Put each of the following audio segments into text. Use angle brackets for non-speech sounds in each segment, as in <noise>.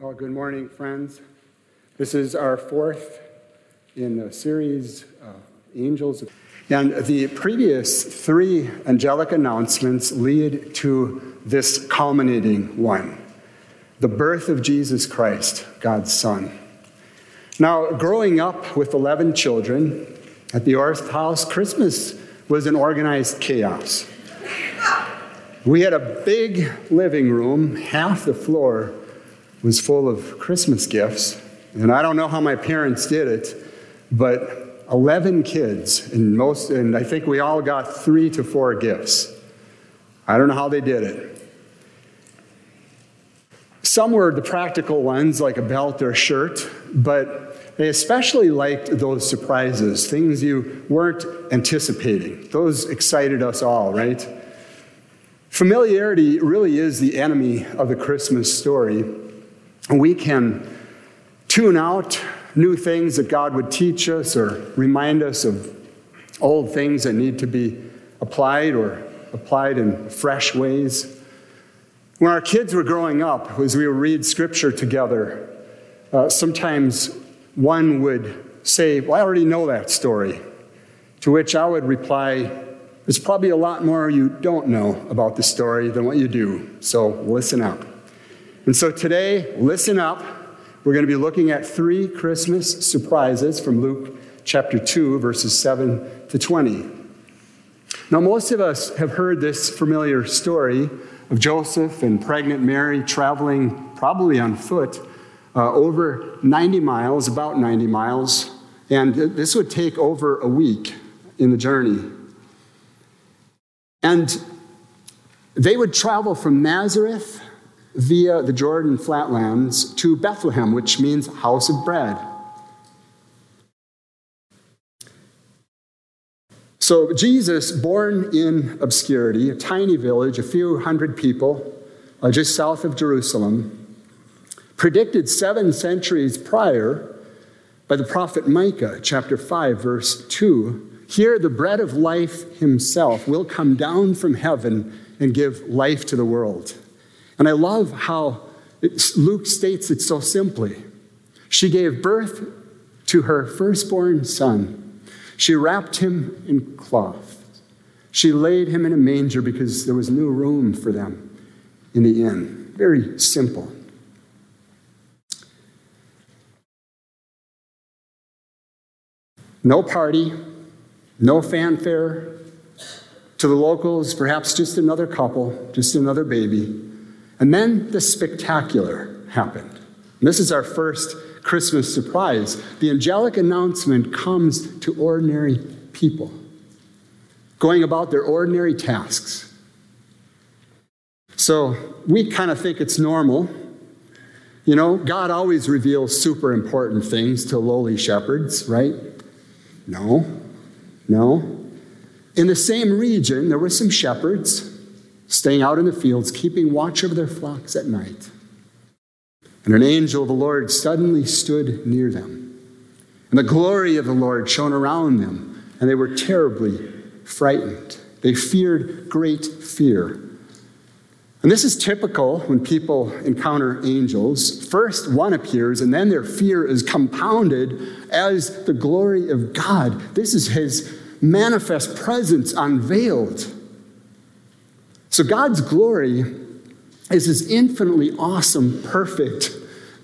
Well, good morning, friends. This is our fourth in the series, uh, Angels. And the previous three angelic announcements lead to this culminating one the birth of Jesus Christ, God's Son. Now, growing up with 11 children at the Orth House, Christmas was an organized chaos. We had a big living room, half the floor was full of Christmas gifts. And I don't know how my parents did it, but 11 kids, and, most, and I think we all got three to four gifts. I don't know how they did it. Some were the practical ones, like a belt or a shirt, but they especially liked those surprises, things you weren't anticipating. Those excited us all, right? Familiarity really is the enemy of the Christmas story. We can tune out new things that God would teach us or remind us of old things that need to be applied or applied in fresh ways. When our kids were growing up, as we would read scripture together, uh, sometimes one would say, Well, I already know that story. To which I would reply, There's probably a lot more you don't know about the story than what you do, so listen up. And so today, listen up. We're going to be looking at three Christmas surprises from Luke chapter 2, verses 7 to 20. Now, most of us have heard this familiar story of Joseph and pregnant Mary traveling, probably on foot, uh, over 90 miles, about 90 miles, and this would take over a week in the journey. And they would travel from Nazareth via the Jordan flatlands to Bethlehem, which means house of bread. So, Jesus, born in obscurity, a tiny village, a few hundred people, uh, just south of Jerusalem, predicted seven centuries prior by the prophet Micah, chapter 5, verse 2. Here, the bread of life himself will come down from heaven and give life to the world. And I love how Luke states it so simply. She gave birth to her firstborn son she wrapped him in cloth. She laid him in a manger because there was no room for them in the inn. Very simple. No party, no fanfare. To the locals, perhaps just another couple, just another baby. And then the spectacular happened. And this is our first Christmas surprise. The angelic announcement comes to ordinary people going about their ordinary tasks. So we kind of think it's normal. You know, God always reveals super important things to lowly shepherds, right? No, no. In the same region, there were some shepherds staying out in the fields, keeping watch over their flocks at night. And an angel of the Lord suddenly stood near them. And the glory of the Lord shone around them, and they were terribly frightened. They feared great fear. And this is typical when people encounter angels. First, one appears, and then their fear is compounded as the glory of God. This is his manifest presence unveiled. So, God's glory is this infinitely awesome, perfect,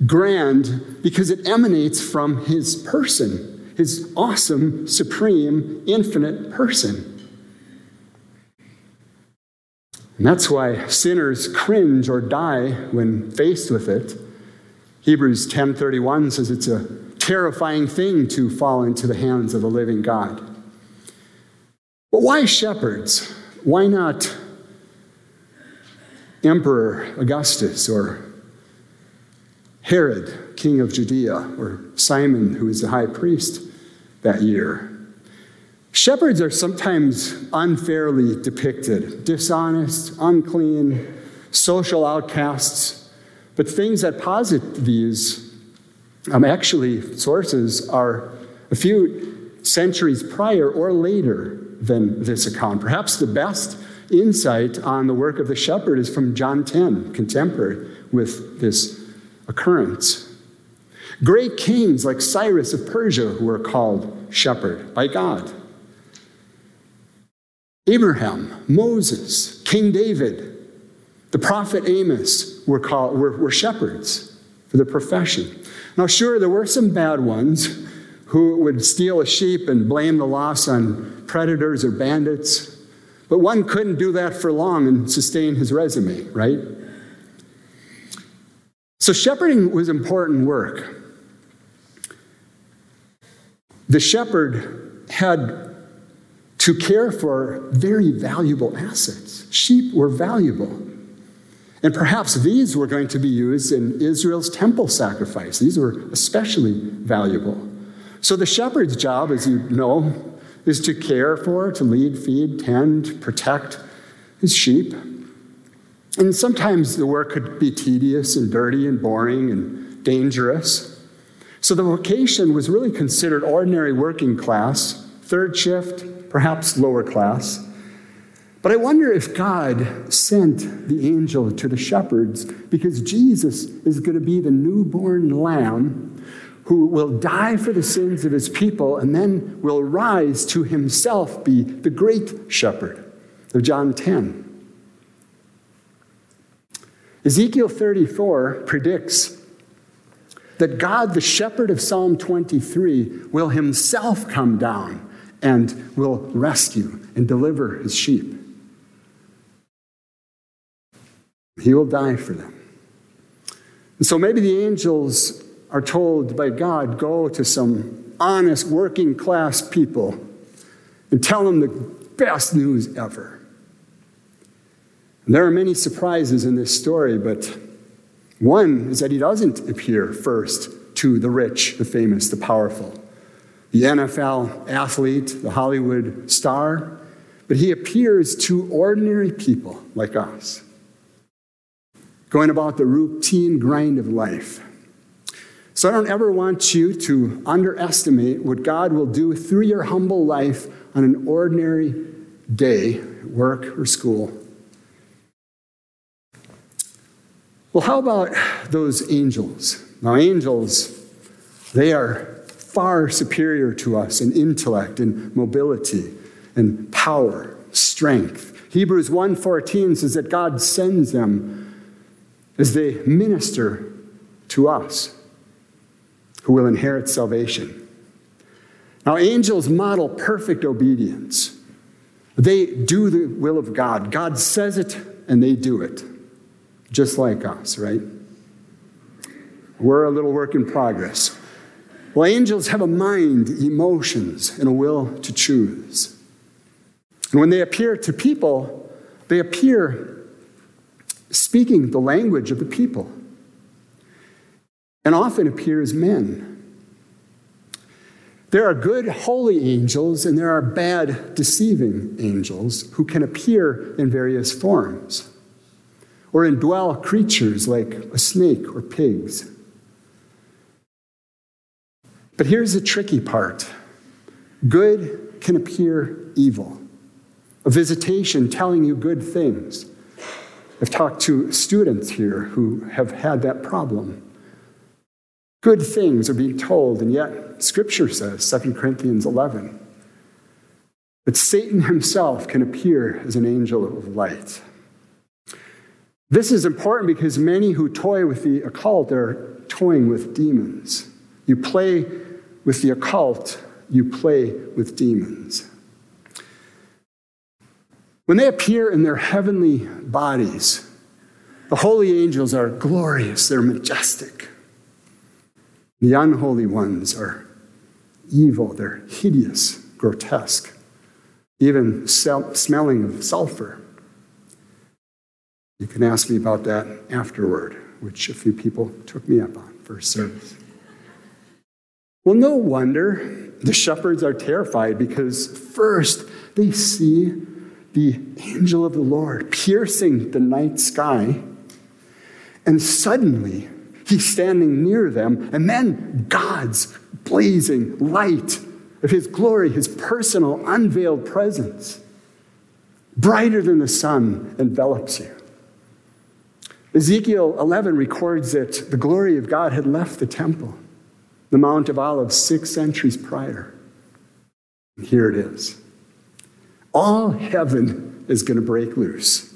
grand, because it emanates from his person, his awesome, supreme, infinite person. And that's why sinners cringe or die when faced with it. Hebrews 10:31 says it's a terrifying thing to fall into the hands of a living God. But why shepherds? Why not Emperor Augustus or Herod, king of Judea, or Simon, who was the high priest that year. Shepherds are sometimes unfairly depicted dishonest, unclean, social outcasts. But things that posit these, um, actually, sources are a few centuries prior or later than this account. Perhaps the best insight on the work of the shepherd is from John 10, contemporary with this occurrence. Great kings like Cyrus of Persia who were called shepherd by God. Abraham, Moses, King David, the prophet Amos were, called, were, were shepherds for the profession. Now, sure, there were some bad ones who would steal a sheep and blame the loss on predators or bandits, but one couldn't do that for long and sustain his resume, right? So, shepherding was important work. The shepherd had to care for very valuable assets. Sheep were valuable. And perhaps these were going to be used in Israel's temple sacrifice. These were especially valuable. So the shepherd's job, as you know, is to care for, to lead, feed, tend, protect his sheep. And sometimes the work could be tedious and dirty and boring and dangerous. So the vocation was really considered ordinary working class, third shift, perhaps lower class. But I wonder if God sent the angel to the shepherds because Jesus is going to be the newborn lamb who will die for the sins of his people and then will rise to himself be the great shepherd of John 10. Ezekiel 34 predicts that God, the shepherd of Psalm 23, will himself come down and will rescue and deliver his sheep. He will die for them. And so maybe the angels are told by God, go to some honest working class people and tell them the best news ever. And there are many surprises in this story, but one is that he doesn't appear first to the rich, the famous, the powerful, the NFL athlete, the Hollywood star, but he appears to ordinary people like us, going about the routine grind of life. So I don't ever want you to underestimate what God will do through your humble life on an ordinary day, work or school. Well, how about those angels? Now, angels, they are far superior to us in intellect and mobility and power, strength. Hebrews 1:14 says that God sends them as they minister to us who will inherit salvation. Now, angels model perfect obedience. They do the will of God. God says it and they do it, just like us, right? We're a little work in progress. Well, angels have a mind, emotions, and a will to choose. And when they appear to people, they appear speaking the language of the people and often appear as men. There are good, holy angels, and there are bad, deceiving angels who can appear in various forms or indwell creatures like a snake or pigs. But here's the tricky part good can appear evil. A visitation telling you good things. I've talked to students here who have had that problem. Good things are being told, and yet Scripture says, 2 Corinthians 11, that Satan himself can appear as an angel of light. This is important because many who toy with the occult are toying with demons. You play with the occult, you play with demons. When they appear in their heavenly bodies, the holy angels are glorious, they're majestic. The unholy ones are evil, they're hideous, grotesque, even smelling of sulfur. You can ask me about that afterward, which a few people took me up on first service. Well, no wonder the shepherds are terrified because first they see the angel of the Lord piercing the night sky, and suddenly He's standing near them, and then God's blazing light of His glory, His personal, unveiled presence, brighter than the sun, envelops you. Ezekiel 11 records that the glory of God had left the temple, the Mount of Olives, six centuries prior. Here it is. All heaven is going to break loose.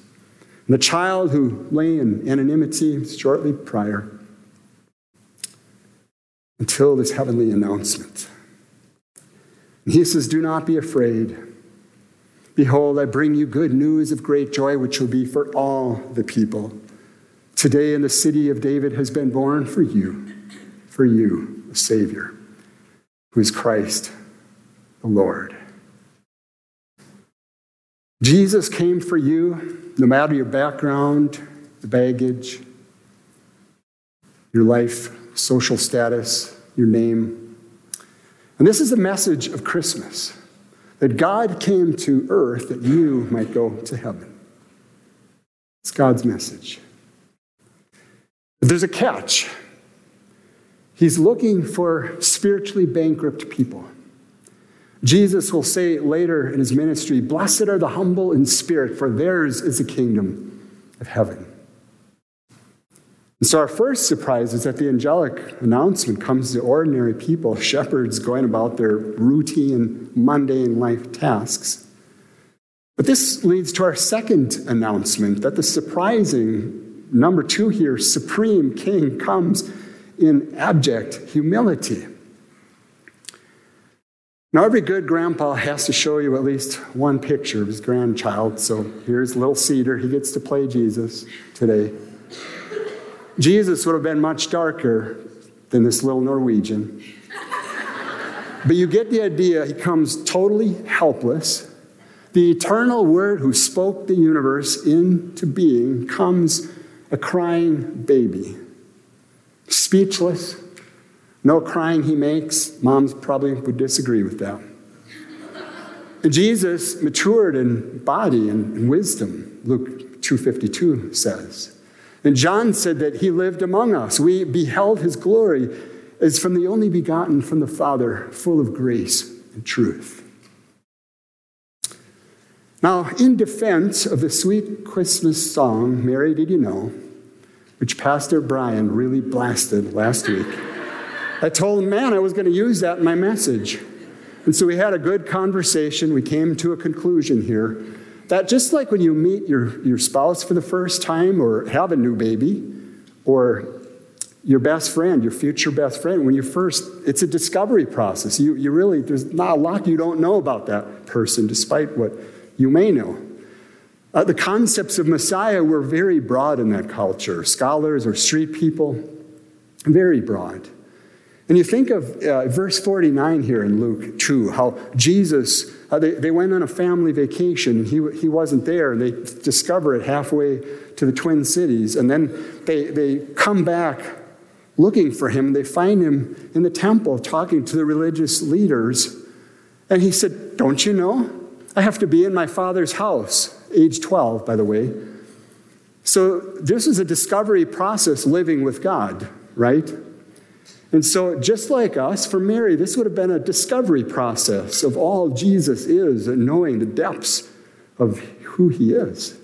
And the child who lay in anonymity shortly prior until this heavenly announcement. And he says, Do not be afraid. Behold, I bring you good news of great joy, which will be for all the people. Today in the city of David has been born for you, for you, a Savior, who is Christ the Lord. Jesus came for you, no matter your background, the baggage, your life, social status, your name. And this is the message of Christmas that God came to earth that you might go to heaven. It's God's message. But there's a catch. He's looking for spiritually bankrupt people. Jesus will say later in his ministry, Blessed are the humble in spirit, for theirs is the kingdom of heaven. And so, our first surprise is that the angelic announcement comes to ordinary people, shepherds going about their routine, mundane life tasks. But this leads to our second announcement that the surprising number two here, supreme king, comes in abject humility. Now, every good grandpa has to show you at least one picture of his grandchild. So here's little Cedar. He gets to play Jesus today. Jesus would have been much darker than this little Norwegian. But you get the idea. He comes totally helpless. The eternal Word who spoke the universe into being comes a crying baby, speechless, no crying he makes. Moms probably would disagree with that. And Jesus matured in body and wisdom, Luke 2:52 says. And John said that he lived among us. We beheld his glory as from the only begotten from the Father, full of grace and truth. Now, in defense of the sweet Christmas song, Mary Did You Know, which Pastor Brian really blasted last week, I told him, man, I was going to use that in my message. And so we had a good conversation. We came to a conclusion here that just like when you meet your, your spouse for the first time or have a new baby or your best friend, your future best friend, when you first, it's a discovery process. You, you really, there's not a lot you don't know about that person, despite what you may know. Uh, the concepts of Messiah were very broad in that culture. Scholars or street people, very broad. And you think of uh, verse 49 here in Luke 2, how Jesus, uh, they, they went on a family vacation and he, he wasn't there, and they discover it halfway to the Twin Cities. And then they, they come back looking for him. and They find him in the temple talking to the religious leaders. And he said, Don't you know? I have to be in my father's house, age 12, by the way. So this is a discovery process living with God, right? And so, just like us, for Mary, this would have been a discovery process of all Jesus is and knowing the depths of who he is.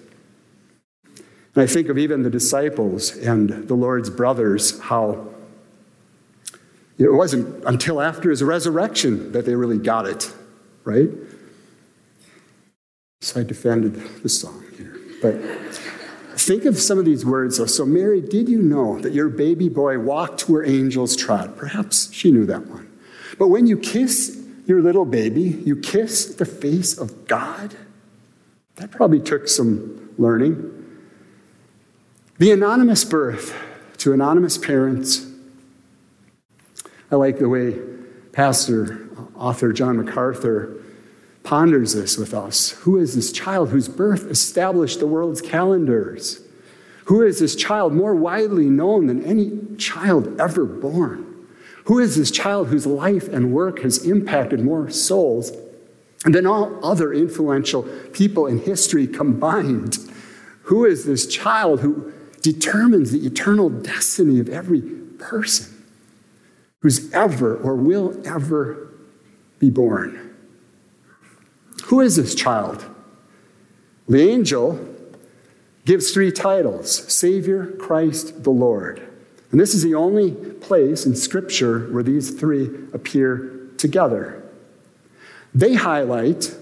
And I think of even the disciples and the Lord's brothers, how it wasn't until after his resurrection that they really got it, right? So I defended the song here. But Think of some of these words, though. So, Mary, did you know that your baby boy walked where angels trod? Perhaps she knew that one. But when you kiss your little baby, you kiss the face of God? That probably took some learning. The anonymous birth to anonymous parents. I like the way Pastor, uh, author John MacArthur ponders this with us. Who is this child whose birth established the world's calendars? Who is this child more widely known than any child ever born? Who is this child whose life and work has impacted more souls than all other influential people in history combined? Who is this child who determines the eternal destiny of every person who's ever or will ever be born? Who is this child? The angel gives three titles Savior, Christ, the Lord. And this is the only place in Scripture where these three appear together. They highlight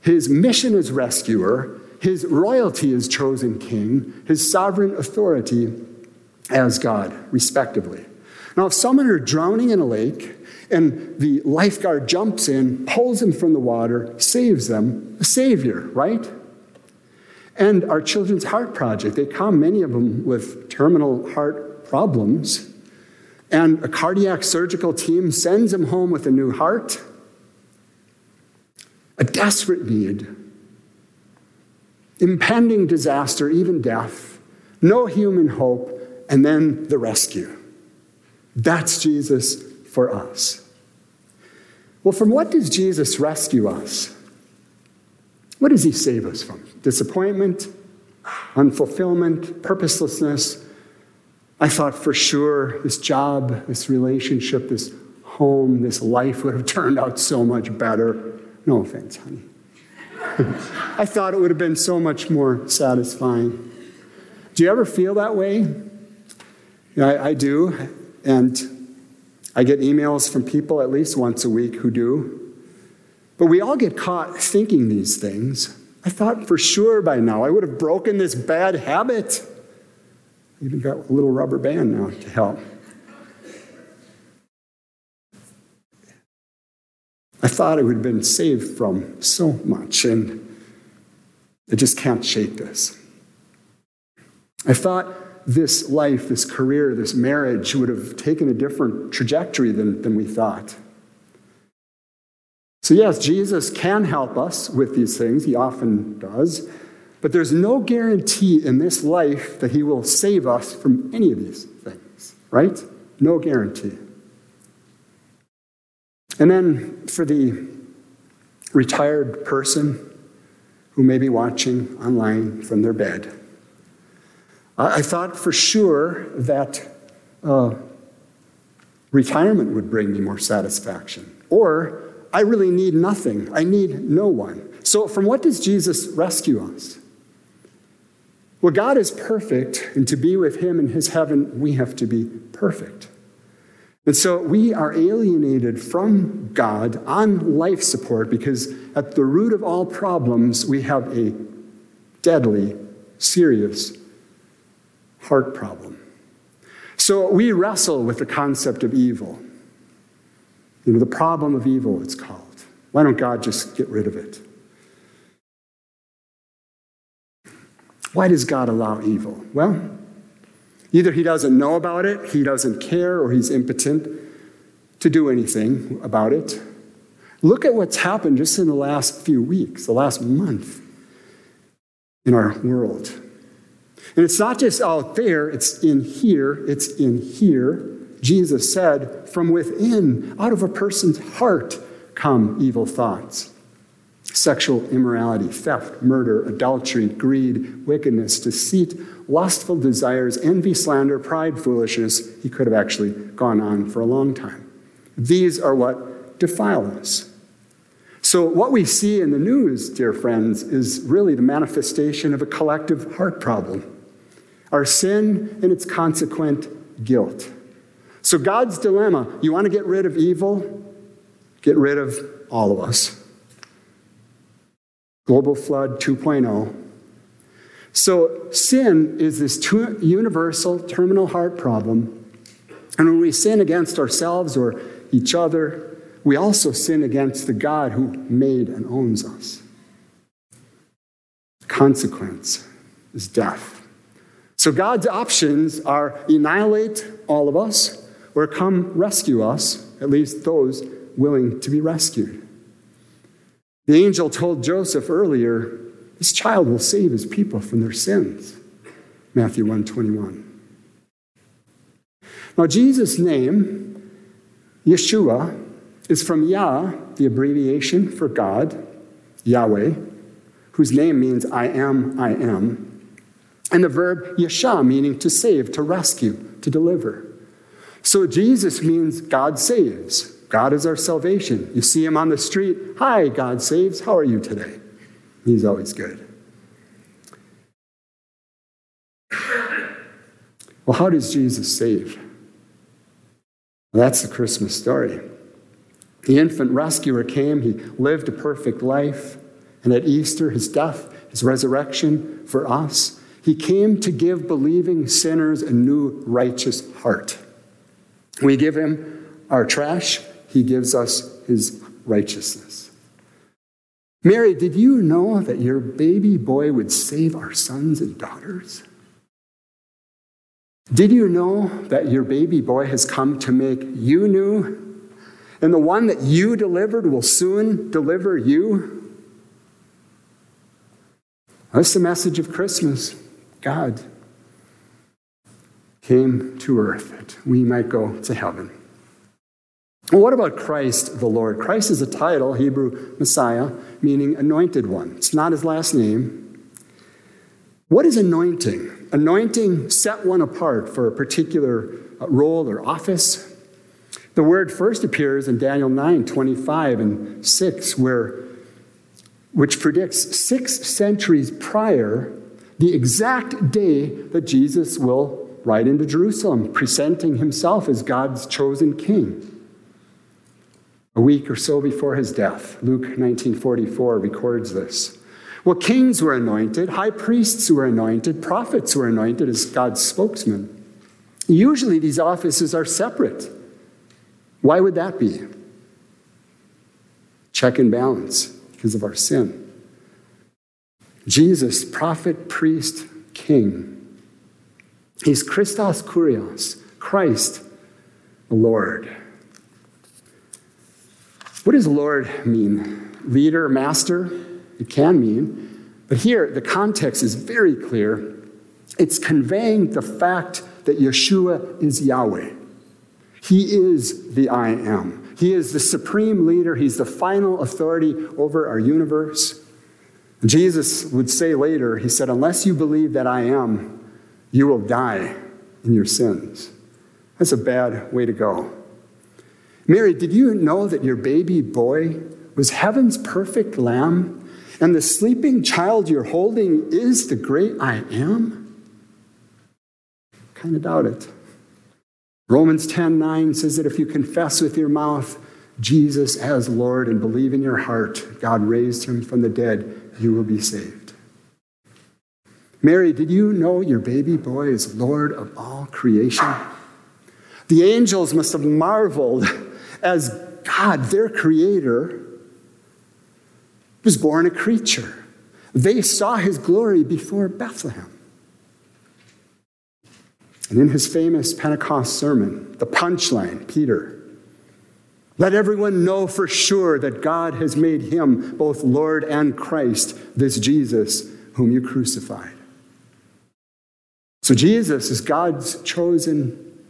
his mission as rescuer, his royalty as chosen king, his sovereign authority as God, respectively. Now, if someone are drowning in a lake and the lifeguard jumps in, pulls them from the water, saves them, a savior, right? And our Children's Heart Project, they come, many of them with terminal heart problems, and a cardiac surgical team sends them home with a new heart, a desperate need, impending disaster, even death, no human hope, and then the rescue. That's Jesus for us. Well, from what does Jesus rescue us? What does he save us from? Disappointment, unfulfillment, purposelessness. I thought for sure this job, this relationship, this home, this life would have <laughs> turned out so much better. No offense, honey. <laughs> I thought it would have been so much more satisfying. Do you ever feel that way? I, I do. And I get emails from people at least once a week who do. But we all get caught thinking these things. I thought for sure by now I would have broken this bad habit. I even got a little rubber band now to help. I thought I would have been saved from so much, and I just can't shake this. I thought this life, this career, this marriage would have taken a different trajectory than, than we thought. So, yes, Jesus can help us with these things, he often does, but there's no guarantee in this life that he will save us from any of these things, right? No guarantee. And then for the retired person who may be watching online from their bed, I thought for sure that uh, retirement would bring me more satisfaction. Or I really need nothing, I need no one. So, from what does Jesus rescue us? Well, God is perfect, and to be with Him in His heaven, we have to be perfect. And so we are alienated from God on life support because at the root of all problems, we have a deadly, serious heart problem. So we wrestle with the concept of evil. You know, the problem of evil, it's called. Why don't God just get rid of it? Why does God allow evil? Well, either he doesn't know about it, he doesn't care, or he's impotent to do anything about it. Look at what's happened just in the last few weeks, the last month in our world. And it's not just out there, it's in here, it's in here. Jesus said, from within, out of a person's heart, come evil thoughts sexual immorality, theft, murder, adultery, greed, wickedness, deceit, lustful desires, envy, slander, pride, foolishness. He could have actually gone on for a long time. These are what defile us. So, what we see in the news, dear friends, is really the manifestation of a collective heart problem our sin and its consequent guilt. So, God's dilemma you want to get rid of evil? Get rid of all of us. Global Flood 2.0. So, sin is this universal terminal heart problem. And when we sin against ourselves or each other, we also sin against the God who made and owns us. The consequence is death. So God's options are annihilate all of us or come rescue us, at least those willing to be rescued. The angel told Joseph earlier, this child will save his people from their sins. Matthew 121. Now, Jesus' name, Yeshua, is from Yah, the abbreviation for God, Yahweh, whose name means I am, I am, and the verb yasha, meaning to save, to rescue, to deliver. So Jesus means God saves. God is our salvation. You see him on the street. Hi, God saves. How are you today? He's always good. Well, how does Jesus save? Well, that's the Christmas story. The infant rescuer came, he lived a perfect life, and at Easter, his death, his resurrection for us, he came to give believing sinners a new righteous heart. We give him our trash, he gives us his righteousness. Mary, did you know that your baby boy would save our sons and daughters? Did you know that your baby boy has come to make you new? And the one that you delivered will soon deliver you? That's the message of Christmas. God came to earth that we might go to heaven. Well, what about Christ the Lord? Christ is a title, Hebrew Messiah, meaning anointed one. It's not his last name. What is anointing? Anointing set one apart for a particular uh, role or office. The word first appears in Daniel 9 25 and 6, where, which predicts six centuries prior the exact day that Jesus will ride into Jerusalem, presenting himself as God's chosen king. A week or so before his death, Luke 1944 records this. Well, kings were anointed, high priests were anointed, prophets were anointed as God's spokesman. Usually these offices are separate. Why would that be? Check and balance because of our sin. Jesus, prophet, priest, king. He's Christos Kurios, Christ, Lord. What does Lord mean? Leader, master? It can mean. But here, the context is very clear. It's conveying the fact that Yeshua is Yahweh. He is the I am. He is the supreme leader. He's the final authority over our universe. Jesus would say later, He said, Unless you believe that I am, you will die in your sins. That's a bad way to go. Mary, did you know that your baby boy was heaven's perfect lamb and the sleeping child you're holding is the great I am? Kind of doubt it. Romans 10 9 says that if you confess with your mouth Jesus as Lord and believe in your heart God raised him from the dead, you will be saved. Mary, did you know your baby boy is Lord of all creation? The angels must have marveled as God, their creator, was born a creature. They saw his glory before Bethlehem. And in his famous Pentecost sermon, the punchline, Peter, let everyone know for sure that God has made him both Lord and Christ, this Jesus whom you crucified. So Jesus is God's chosen,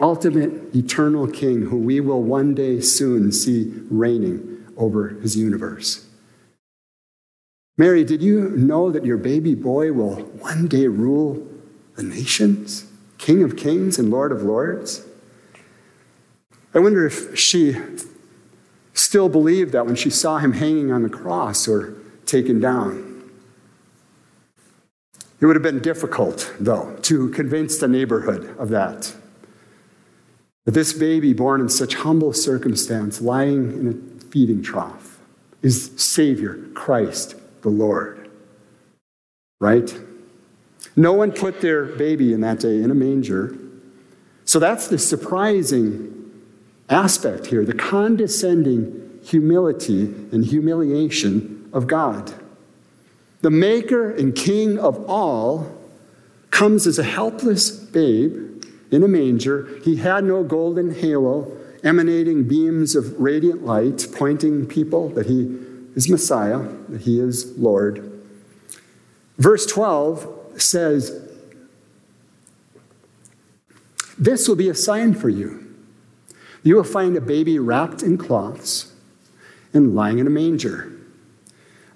ultimate, eternal King who we will one day soon see reigning over his universe. Mary, did you know that your baby boy will one day rule the nations? King of kings and Lord of lords? I wonder if she still believed that when she saw him hanging on the cross or taken down. It would have been difficult, though, to convince the neighborhood of that. That this baby, born in such humble circumstance, lying in a feeding trough, is Savior, Christ, the Lord. Right? No one put their baby in that day in a manger. So that's the surprising aspect here the condescending humility and humiliation of God. The maker and king of all comes as a helpless babe in a manger. He had no golden halo emanating beams of radiant light pointing people that he is Messiah, that he is Lord. Verse 12 says, This will be a sign for you. You will find a baby wrapped in cloths and lying in a manger.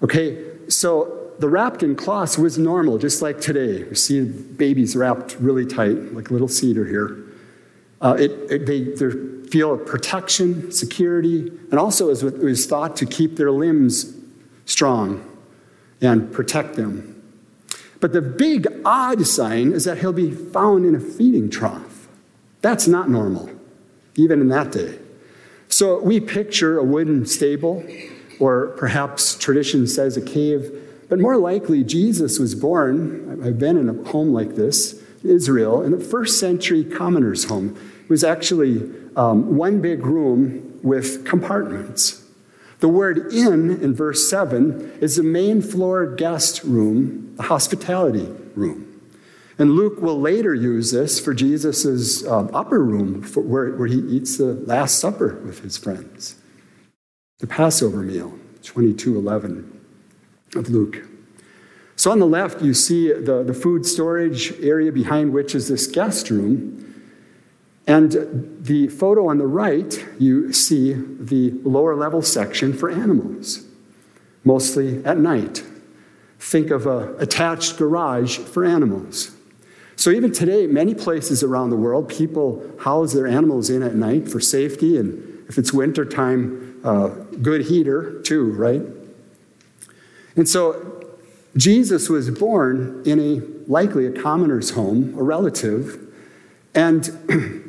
Okay, so the wrapped in cloths was normal, just like today. We see babies wrapped really tight, like a little cedar here. Uh, it, it, they, feel protection, security, and also it was thought to keep their limbs strong and protect them. But the big odd sign is that he'll be found in a feeding trough. That's not normal, even in that day. So we picture a wooden stable, or perhaps tradition says a cave, but more likely Jesus was born. I've been in a home like this, Israel, in a first century commoner's home. It was actually um, one big room with compartments. The word inn in verse 7 is the main floor guest room, the hospitality room. And Luke will later use this for Jesus' um, upper room for, where, where he eats the Last Supper with his friends. The Passover meal, 2211 of Luke. So on the left, you see the, the food storage area behind which is this guest room. And the photo on the right, you see the lower level section for animals, mostly at night. Think of an attached garage for animals. So, even today, many places around the world, people house their animals in at night for safety, and if it's wintertime, uh, good heater too, right? And so, Jesus was born in a likely a commoner's home, a relative, and <clears throat>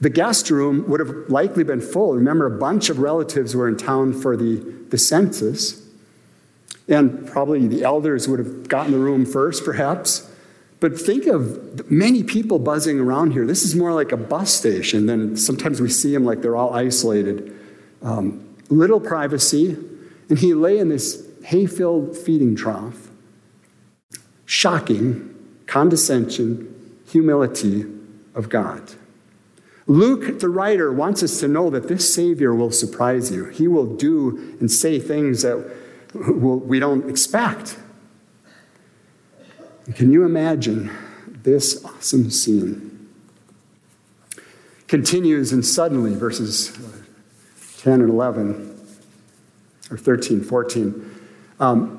The guest room would have likely been full. Remember, a bunch of relatives were in town for the, the census. And probably the elders would have gotten the room first, perhaps. But think of many people buzzing around here. This is more like a bus station than sometimes we see them like they're all isolated. Um, little privacy. And he lay in this hay filled feeding trough. Shocking condescension, humility of God. Luke, the writer, wants us to know that this Savior will surprise you. He will do and say things that we don't expect. Can you imagine this awesome scene? Continues and suddenly, verses 10 and 11, or 13, 14. Um,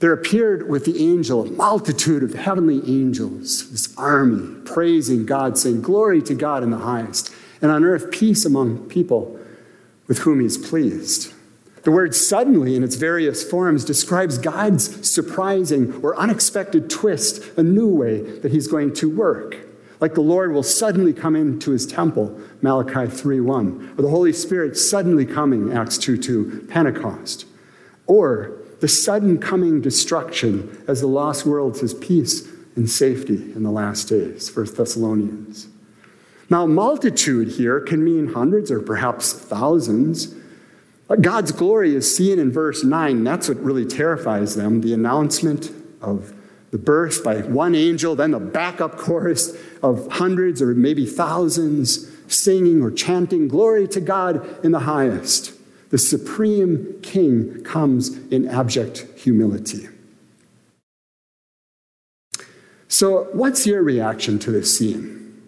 there appeared with the angel a multitude of heavenly angels, this army, praising God, saying, Glory to God in the highest, and on earth peace among people with whom he's pleased. The word suddenly, in its various forms, describes God's surprising or unexpected twist, a new way that he's going to work. Like the Lord will suddenly come into his temple, Malachi 3:1, or the Holy Spirit suddenly coming, Acts 2:2, Pentecost. Or the sudden coming destruction as the lost world says peace and safety in the last days, 1 Thessalonians. Now, multitude here can mean hundreds or perhaps thousands. God's glory is seen in verse 9. That's what really terrifies them the announcement of the birth by one angel, then the backup chorus of hundreds or maybe thousands singing or chanting, Glory to God in the highest the supreme king comes in abject humility. So, what's your reaction to this scene?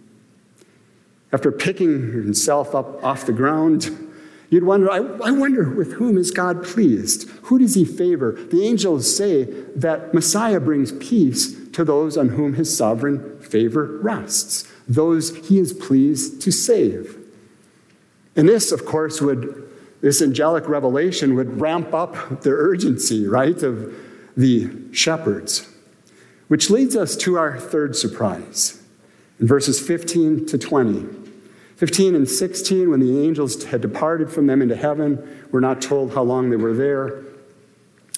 After picking himself up off the ground, you'd wonder, I, I, wonder with whom is God pleased? Who does he favor? The angels say that Messiah brings peace to those on whom his sovereign favor rests, those he is pleased to save. And this, of course, would this angelic revelation would ramp up the urgency, right, of the shepherds. Which leads us to our third surprise in verses 15 to 20. 15 and 16, when the angels had departed from them into heaven, we're not told how long they were there.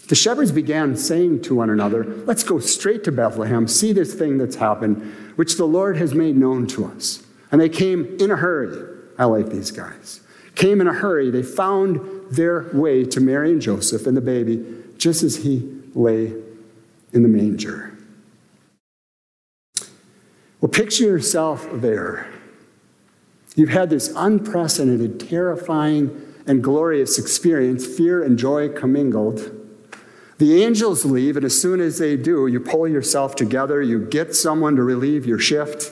The shepherds began saying to one another, Let's go straight to Bethlehem, see this thing that's happened, which the Lord has made known to us. And they came in a hurry. I like these guys came in a hurry. They found their way to Mary and Joseph and the baby just as he lay in the manger. Well, picture yourself there. You've had this unprecedented, terrifying, and glorious experience, fear and joy commingled. The angels leave, and as soon as they do, you pull yourself together, you get someone to relieve your shift.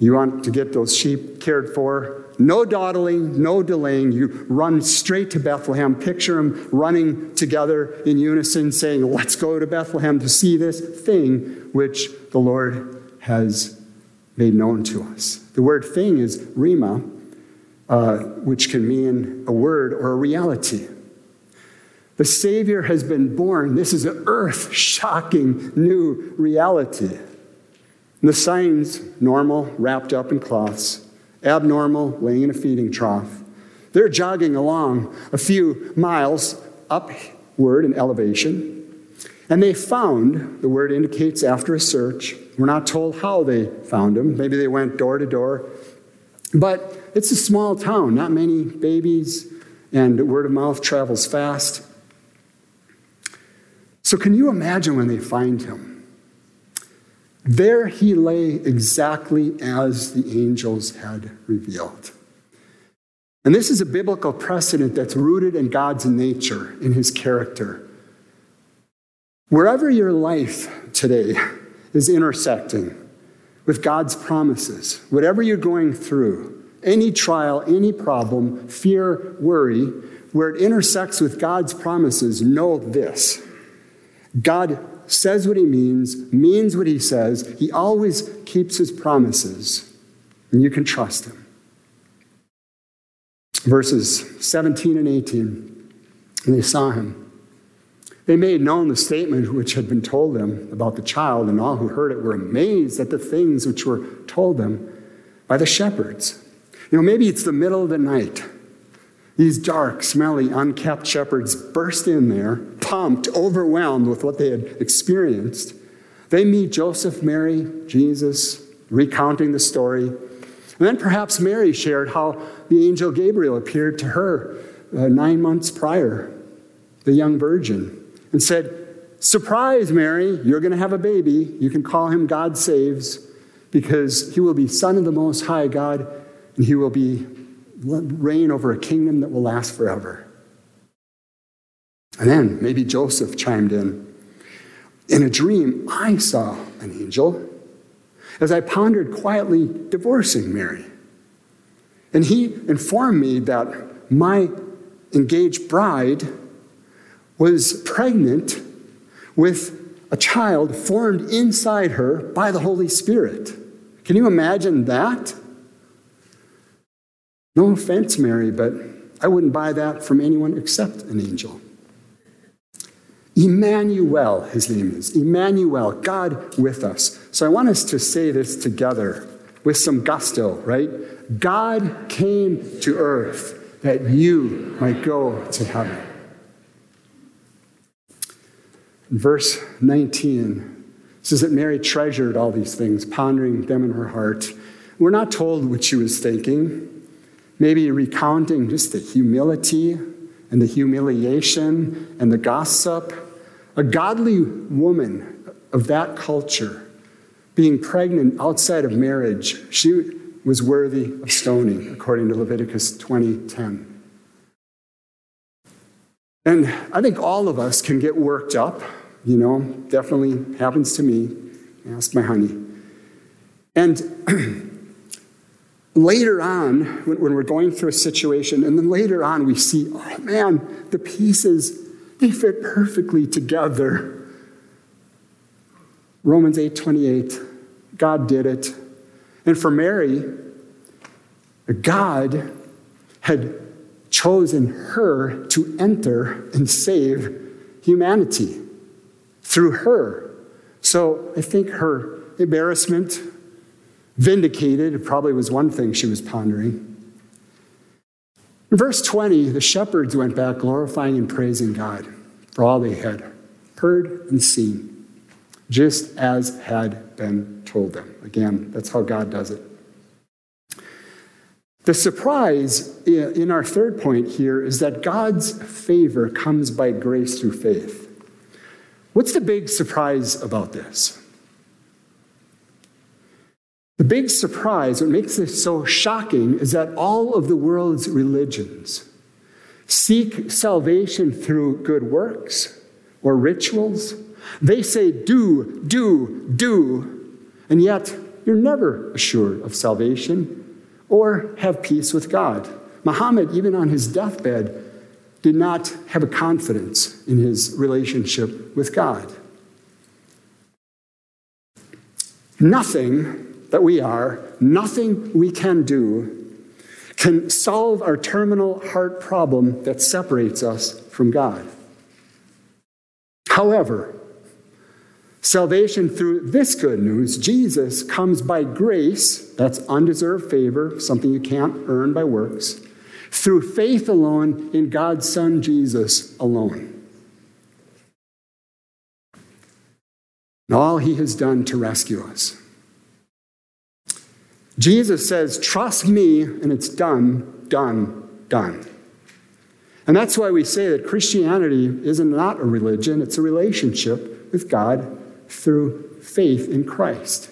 You want to get those sheep cared for. No dawdling, no delaying. You run straight to Bethlehem. Picture them running together in unison, saying, Let's go to Bethlehem to see this thing which the Lord has made known to us. The word thing is rhema, uh, which can mean a word or a reality. The Savior has been born. This is an earth shocking new reality. And the signs normal, wrapped up in cloths, abnormal, laying in a feeding trough. They're jogging along a few miles upward in elevation. And they found, the word indicates after a search, we're not told how they found him. Maybe they went door to door. But it's a small town, not many babies, and word of mouth travels fast. So, can you imagine when they find him? There he lay exactly as the angels had revealed. And this is a biblical precedent that's rooted in God's nature, in his character. Wherever your life today is intersecting with God's promises, whatever you're going through, any trial, any problem, fear, worry, where it intersects with God's promises, know this God says what he means, means what he says. He always keeps his promises, and you can trust him. Verses 17 and 18, and they saw him. They made known the statement which had been told them about the child, and all who heard it were amazed at the things which were told them by the shepherds. You know, maybe it's the middle of the night. These dark, smelly, unkept shepherds burst in there, pumped, overwhelmed with what they had experienced. They meet Joseph, Mary, Jesus, recounting the story. And then perhaps Mary shared how the angel Gabriel appeared to her uh, nine months prior, the young virgin, and said, Surprise, Mary, you're going to have a baby. You can call him God Saves because he will be Son of the Most High God and he will be reign over a kingdom that will last forever. And then maybe Joseph chimed in. In a dream, I saw an angel as I pondered quietly divorcing Mary. And he informed me that my engaged bride was pregnant with a child formed inside her by the Holy Spirit. Can you imagine that? No offense, Mary, but I wouldn't buy that from anyone except an angel. Emmanuel, his name is. Emmanuel, God with us. So I want us to say this together with some gusto, right? God came to earth that you might go to heaven. Verse 19 says that Mary treasured all these things, pondering them in her heart. We're not told what she was thinking maybe recounting just the humility and the humiliation and the gossip. A godly woman of that culture being pregnant outside of marriage, she was worthy of stoning, according to Leviticus 20:10. And I think all of us can get worked up, you know, definitely happens to me. Ask my honey. And <clears throat> later on, when, when, we're going through a situation, and then later on we see, oh man, the pieces, they fit perfectly together. Romans 8 28, God did it. And for Mary, God had chosen her to enter and save humanity through her. So I think her embarrassment, vindicated, it probably was one thing she was pondering. In verse 20, the shepherds went back glorifying and praising God for all they had heard and seen, just as had been told them. Again, that's how God does it. The surprise in our third point here is that God's favor comes by grace through faith. What's the big surprise about this? The big surprise, what makes this so shocking, is that all of the world's religions seek salvation through good works or rituals. They say, do, do, do, and yet you're never assured of salvation or have peace with God. Muhammad, even on his deathbed, did not have a confidence in his relationship with God. Nothing that we are, nothing we can do can solve our terminal heart problem that separates us from God. However, salvation through this good news, Jesus, comes by grace, that's undeserved favor, something you can't earn by works, through faith alone in God's Son Jesus alone. And all he has done to rescue us. Jesus says, Trust me, and it's done, done, done. And that's why we say that Christianity is not a religion, it's a relationship with God through faith in Christ.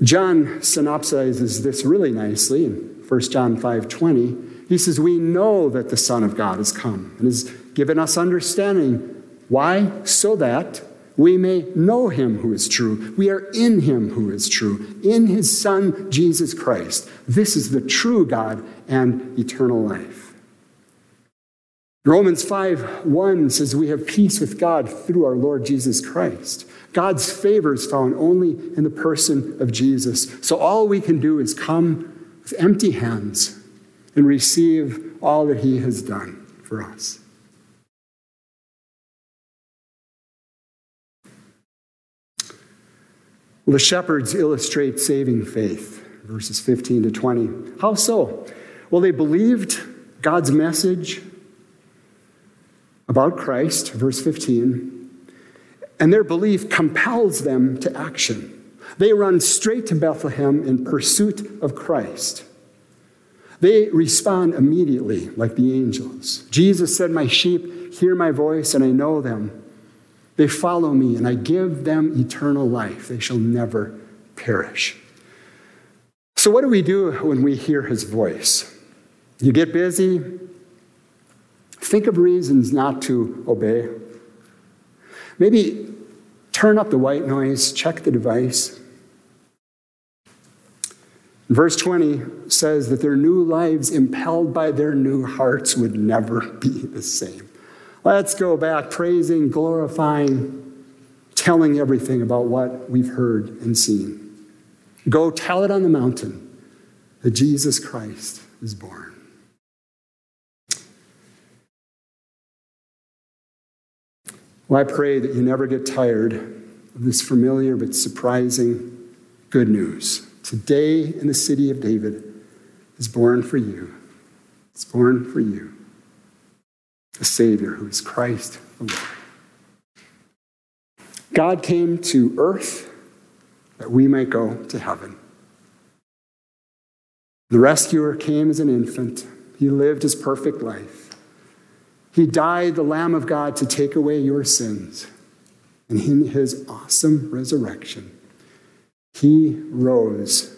John synopsizes this really nicely in 1 John 5:20. He says, "We know that the Son of God has come and has given us understanding. Why? So that we may know him who is true. We are in him who is true, in his Son, Jesus Christ. This is the true God and eternal life. Romans 5 1 says, We have peace with God through our Lord Jesus Christ. God's favor is found only in the person of Jesus. So all we can do is come with empty hands and receive all that he has done for us. Well, the shepherds illustrate saving faith, verses 15 to 20. How so? Well, they believed God's message about Christ, verse 15, and their belief compels them to action. They run straight to Bethlehem in pursuit of Christ. They respond immediately, like the angels. Jesus said, My sheep hear my voice, and I know them. They follow me, and I give them eternal life. They shall never perish. So, what do we do when we hear his voice? You get busy, think of reasons not to obey. Maybe turn up the white noise, check the device. Verse 20 says that their new lives, impelled by their new hearts, would never <laughs> be the same. Let's go back praising, glorifying, telling everything about what we've heard and seen. Go tell it on the mountain that Jesus Christ is born. Well, I pray that you never get tired of this familiar but surprising good news. Today in the city of David is born for you. It's born for you a Savior who is Christ the Lord. God came to earth that we might go to heaven. The rescuer came as an infant. He lived his perfect life. He died, the Lamb of God, to take away your sins. And in his awesome resurrection, he rose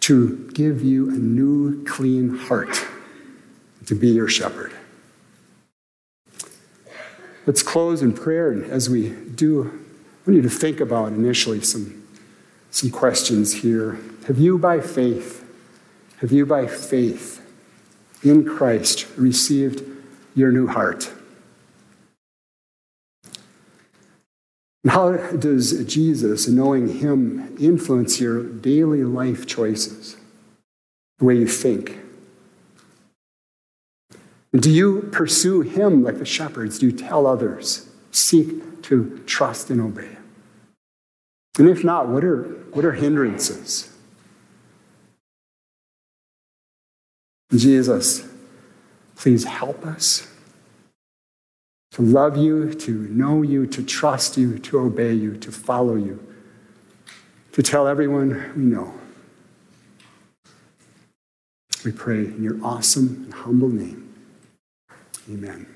to give you a new, clean heart, to be your shepherd. Let's close in prayer. And as we do, I want you to think about initially some, some questions here. Have you, by faith, have you, by faith in Christ, received your new heart? And how does Jesus, knowing Him, influence your daily life choices, the way you think? Do you pursue him like the shepherds? Do you tell others? Seek to trust and obey? And if not, what are, what are hindrances? Jesus, please help us to love you, to know you, to trust you, to obey you, to follow you, to tell everyone we know. We pray in your awesome and humble name. Amen.